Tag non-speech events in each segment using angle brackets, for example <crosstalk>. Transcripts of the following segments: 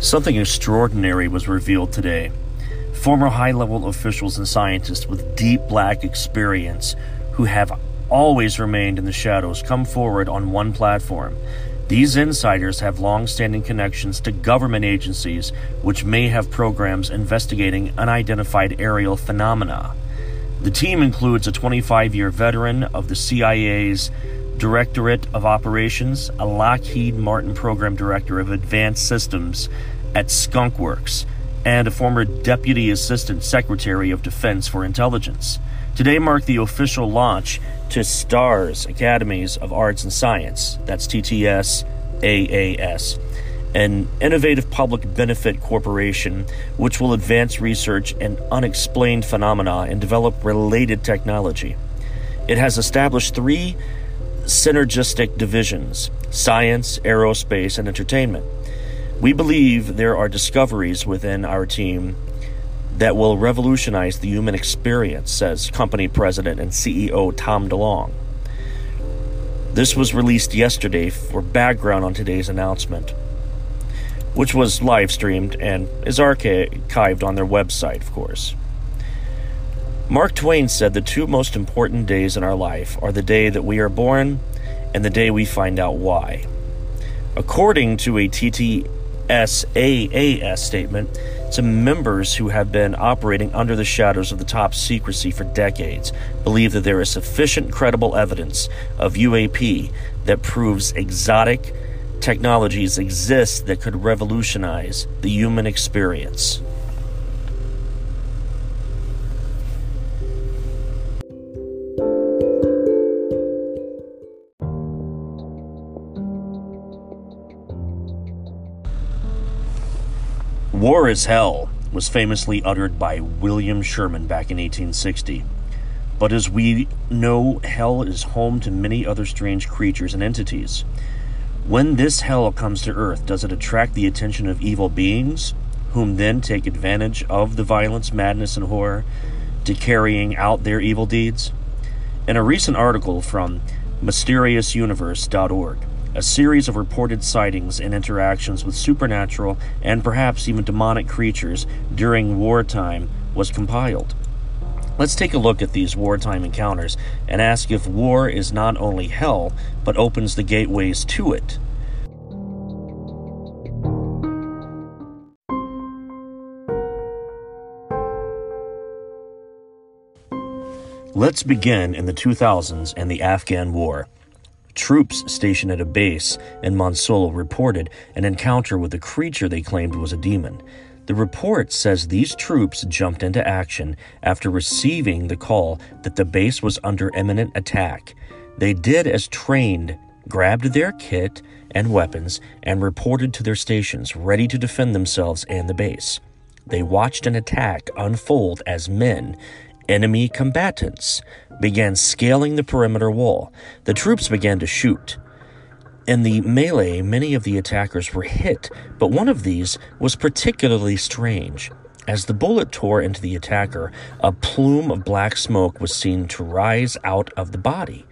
Something extraordinary was revealed today. Former high level officials and scientists with deep black experience who have always remained in the shadows come forward on one platform. These insiders have long standing connections to government agencies which may have programs investigating unidentified aerial phenomena. The team includes a 25 year veteran of the CIA's Directorate of Operations, a Lockheed Martin Program Director of Advanced Systems at Skunkworks, and a former Deputy Assistant Secretary of Defense for Intelligence. Today marked the official launch to STARS Academies of Arts and Science, that's TTS AAS, an innovative public benefit corporation which will advance research in unexplained phenomena and develop related technology. It has established three synergistic divisions science, aerospace, and entertainment. We believe there are discoveries within our team that will revolutionize the human experience, says company president and CEO Tom DeLonge. This was released yesterday for background on today's announcement, which was live streamed and is archived on their website, of course. Mark Twain said the two most important days in our life are the day that we are born and the day we find out why. According to a TTSAAS statement, some members who have been operating under the shadows of the top secrecy for decades believe that there is sufficient credible evidence of UAP that proves exotic technologies exist that could revolutionize the human experience. War is hell was famously uttered by William Sherman back in 1860. But as we know, hell is home to many other strange creatures and entities. When this hell comes to earth, does it attract the attention of evil beings, whom then take advantage of the violence, madness, and horror to carrying out their evil deeds? In a recent article from MysteriousUniverse.org, a series of reported sightings and interactions with supernatural and perhaps even demonic creatures during wartime was compiled. Let's take a look at these wartime encounters and ask if war is not only hell, but opens the gateways to it. Let's begin in the 2000s and the Afghan War. Troops stationed at a base in Monsolo reported an encounter with a creature they claimed was a demon. The report says these troops jumped into action after receiving the call that the base was under imminent attack. They did as trained, grabbed their kit and weapons, and reported to their stations, ready to defend themselves and the base. They watched an attack unfold as men, enemy combatants, began scaling the perimeter wall. The troops began to shoot. In the melee, many of the attackers were hit, but one of these was particularly strange. As the bullet tore into the attacker, a plume of black smoke was seen to rise out of the body.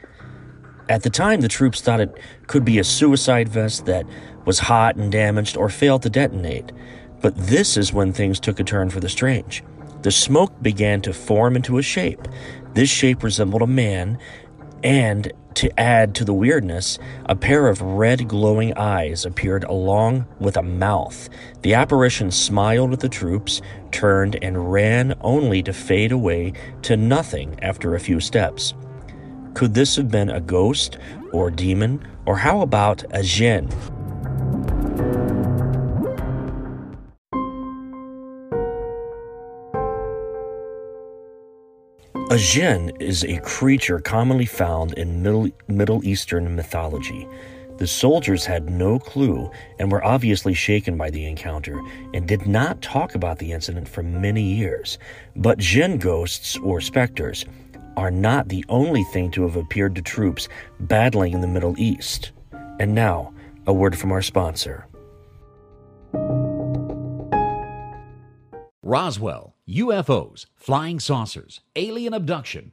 At the time, the troops thought it could be a suicide vest that was hot and damaged or failed to detonate. But this is when things took a turn for the strange. The smoke began to form into a shape. This shape resembled a man, and to add to the weirdness, a pair of red glowing eyes appeared along with a mouth. The apparition smiled at the troops, turned, and ran only to fade away to nothing after a few steps. Could this have been a ghost or demon, or how about a jinn? A jinn is a creature commonly found in Middle, Eastern mythology. The soldiers had no clue and were obviously shaken by the encounter and did not talk about the incident for many years. But jinn ghosts or specters are not the only thing to have appeared to troops battling in the Middle East. And now, a word from our sponsor. Roswell, UFOs, flying saucers, alien abduction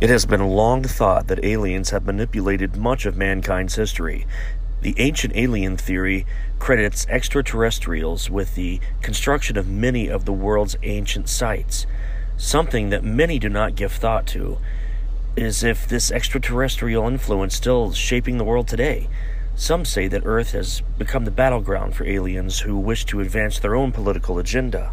It has been long thought that aliens have manipulated much of mankind's history. The ancient alien theory credits extraterrestrials with the construction of many of the world's ancient sites. Something that many do not give thought to is if this extraterrestrial influence still shaping the world today. Some say that Earth has become the battleground for aliens who wish to advance their own political agenda.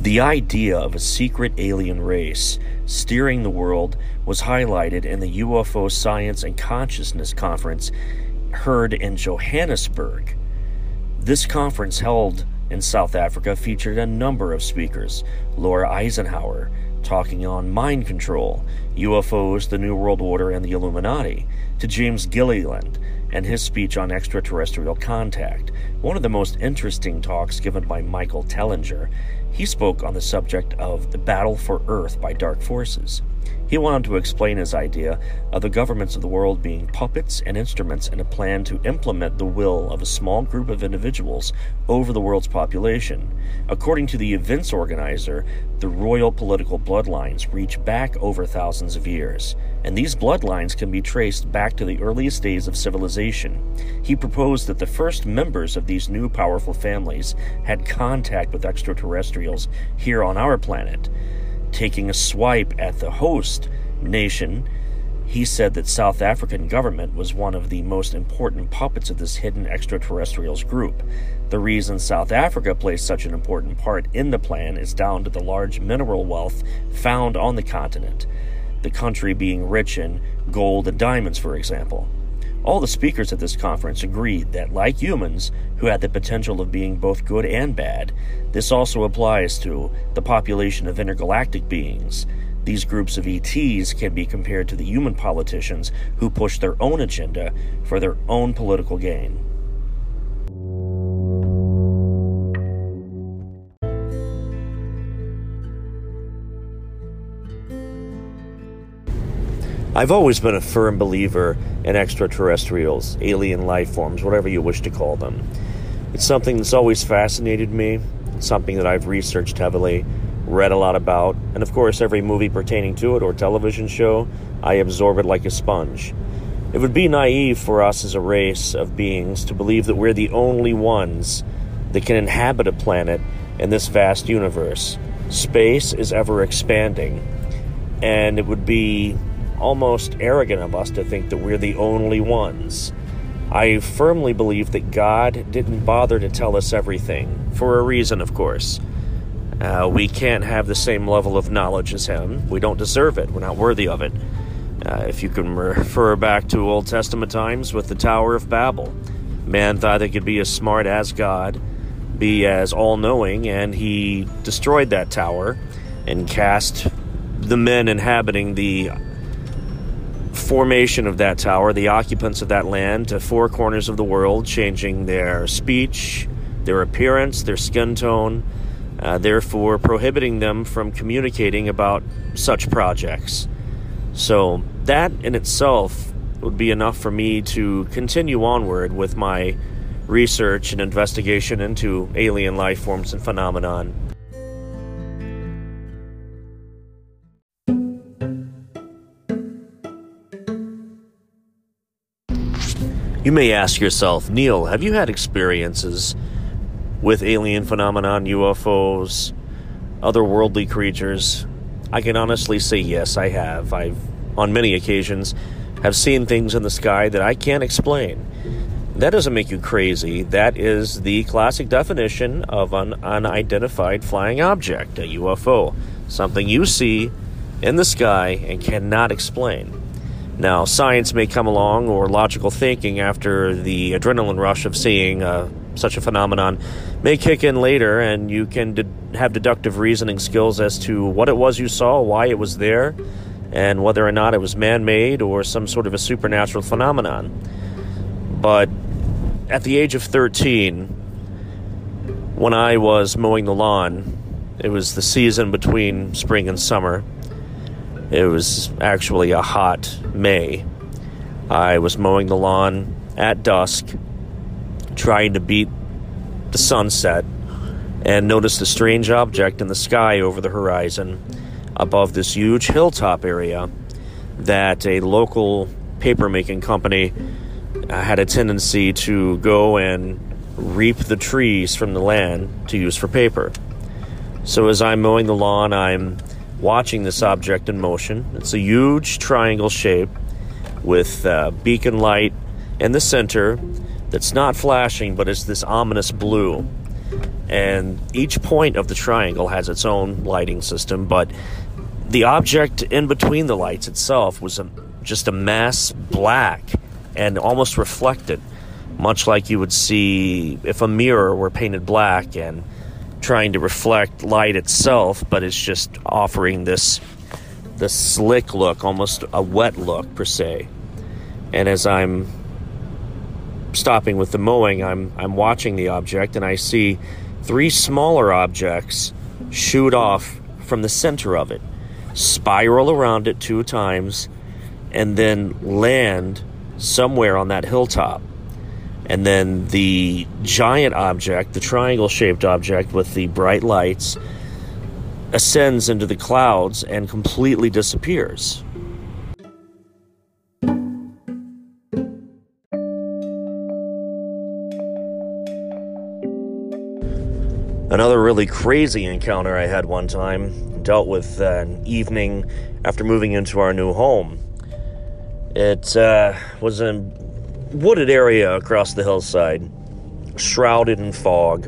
The idea of a secret alien race steering the world was highlighted in the UFO Science and Consciousness Conference heard in Johannesburg. This conference, held in South Africa, featured a number of speakers. Laura Eisenhower, talking on mind control, UFOs, the New World Order, and the Illuminati, to James Gilliland and his speech on extraterrestrial contact, one of the most interesting talks given by Michael Tellinger he spoke on the subject of the battle for Earth by dark forces. He went on to explain his idea of the governments of the world being puppets and instruments in a plan to implement the will of a small group of individuals over the world's population. According to the event's organizer, the royal political bloodlines reach back over thousands of years, and these bloodlines can be traced back to the earliest days of civilization. He proposed that the first members of these new powerful families had contact with extraterrestrials here on our planet taking a swipe at the host nation, he said that South African government was one of the most important puppets of this hidden extraterrestrials group. The reason South Africa plays such an important part in the plan is down to the large mineral wealth found on the continent, the country being rich in gold and diamonds, for example. All the speakers at this conference agreed that, like humans, who had the potential of being both good and bad, this also applies to the population of intergalactic beings. These groups of ETs can be compared to the human politicians who push their own agenda for their own political gain. I've always been a firm believer in extraterrestrials, alien life forms, whatever you wish to call them. It's something that's always fascinated me, something that I've researched heavily, read a lot about, and of course, every movie pertaining to it or television show, I absorb it like a sponge. It would be naive for us as a race of beings to believe that we're the only ones that can inhabit a planet in this vast universe. Space is ever expanding, and it would be almost arrogant of us to think that we're the only ones. I firmly believe that God didn't bother to tell us everything, for a reason, of course. Uh, we can't have the same level of knowledge as Him. We don't deserve it. We're not worthy of it. Uh, if you can <laughs> refer back to Old Testament times with the Tower of Babel, man thought they could be as smart as God, be as all knowing, and he destroyed that tower and cast the men inhabiting the formation of that tower, the occupants of that land, to four corners of the world, changing their speech, their appearance, their skin tone, uh, therefore prohibiting them from communicating about such projects. So, that in itself would be enough for me to continue onward with my research and investigation into alien life forms and phenomenon. You may ask yourself, Neil, have you had experiences with alien phenomenon, UFOs, otherworldly creatures? I can honestly say yes, I have. I've, on many occasions, have seen things in the sky that I can't explain. That doesn't make you crazy. That is the classic definition of an unidentified flying object, a UFO. Something you see in the sky and cannot explain. Now, science may come along or logical thinking after the adrenaline rush of seeing a such a phenomenon may kick in later, and you can de- have deductive reasoning skills as to what it was you saw, why it was there, and whether or not it was man made or some sort of a supernatural phenomenon. But at the age of 13, when I was mowing the lawn, it was the season between spring and summer. It was actually a hot May. I was mowing the lawn at dusk, trying to beat the sunset, and noticed a strange object in the sky over the horizon above this huge hilltop area that a local papermaking company uh, had a tendency to go and reap the trees from the land to use for paper. So as I'm mowing the lawn, I'm watching this object in motion. It's a huge triangle shape with uh, beacon light in the center that's not flashing, but it's this ominous blue. And each point of the triangle has its own lighting system, but the object in between the lights itself was a, just a mass black and almost reflected, much like you would see if a mirror were painted black and trying to reflect light itself, but it's just offering this this slick look, almost a wet look per se. And as I'm stopping with the mowing, I'm I'm watching the object and I see three smaller objects shoot off from the center of it, spiral around it two times, and then land somewhere on that hilltop. And then the giant object, the triangle shaped object with the bright lights, ascends into the clouds and completely disappears. Another really crazy encounter I had one time dealt with an evening after moving into our new home. It uh, was a wooded area across the hillside, shrouded in fog.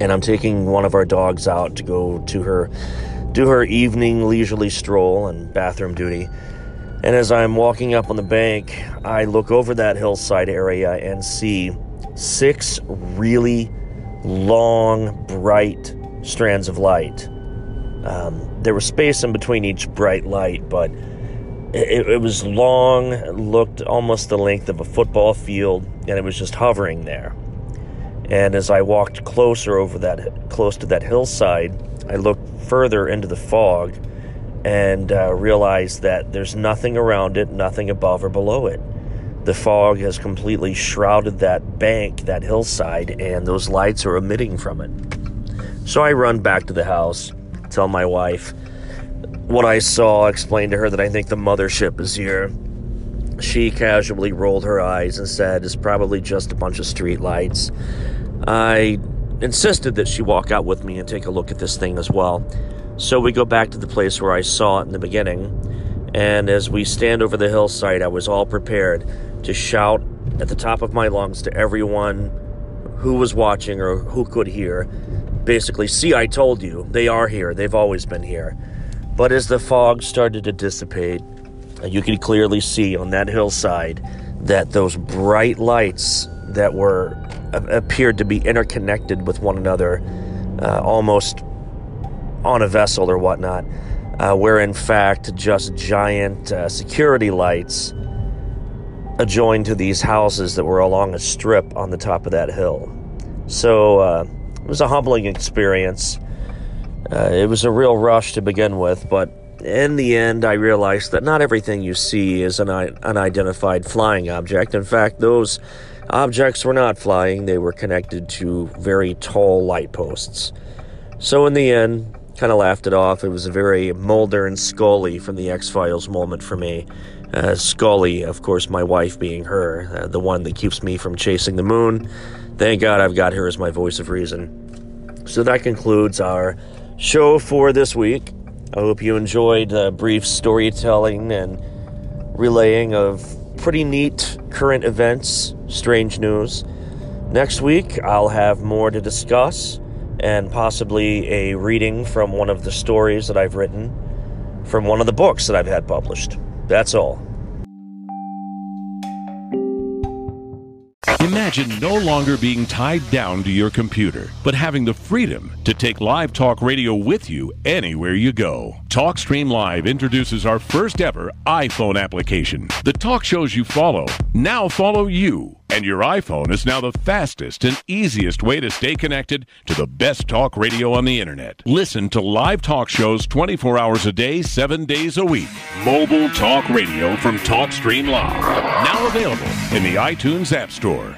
And I'm taking one of our dogs out to go to her, do her evening leisurely stroll and bathroom duty. And as I'm walking up on the bank, I look over that hillside area and see six really long, bright strands of light. Um, there was space in between each bright light, but it, it, was long, looked almost the length of a football field, and it was just hovering there. And as I walked closer over that, close to that hillside, I looked further into the fog and uh, realized that there's nothing around it, nothing above or below it. The fog has completely shrouded that bank, that hillside, and those lights are emitting from it. So I run back to the house, tell my wife what I saw, explained to her that I think the mothership is here. She casually rolled her eyes and said, It's probably just a bunch of street lights. I insisted that she walk out with me and take a look at this thing as well. So we go back to the place where I saw it in the beginning. And as we stand over the hillside, I was all prepared to shout at the top of my lungs to everyone who was watching or who could hear basically, see, I told you, they are here, they've always been here. But as the fog started to dissipate, you could clearly see on that hillside that those bright lights that were appeared to be interconnected with one another, uh, almost on a vessel or whatnot, uh, were in fact just giant uh, security lights adjoined to these houses that were along a strip on the top of that hill. So uh, it was a humbling experience. Uh, it was a real rush to begin with, but in the end, I realized that not everything you see is an unidentified flying object. In fact, those objects were not flying, they were connected to very tall light posts. So, in the end, kind of laughed it off. It was a very Mulder and Scully from the X Files moment for me. Uh, Scully, of course, my wife being her, uh, the one that keeps me from chasing the moon. Thank God I've got her as my voice of reason. So that concludes our show for this week. I hope you enjoyed uh, brief storytelling and relaying of pretty neat current events, strange news. Next week, I'll have more to discuss and possibly a reading from one of the stories that I've written from one of the books that I've had published. That's all. Imagine no longer being tied down to your computer, but having the freedom to take live talk radio with you anywhere you go. TalkStream Live introduces our first ever iPhone application. The talk shows you follow now follow you. And your iPhone is now the fastest and easiest way to stay connected to the best talk radio on the internet. Listen to live talk shows 24 hours a day, 7 days a week. Mobile talk radio from TalkStream Live. Now available in the iTunes App Store.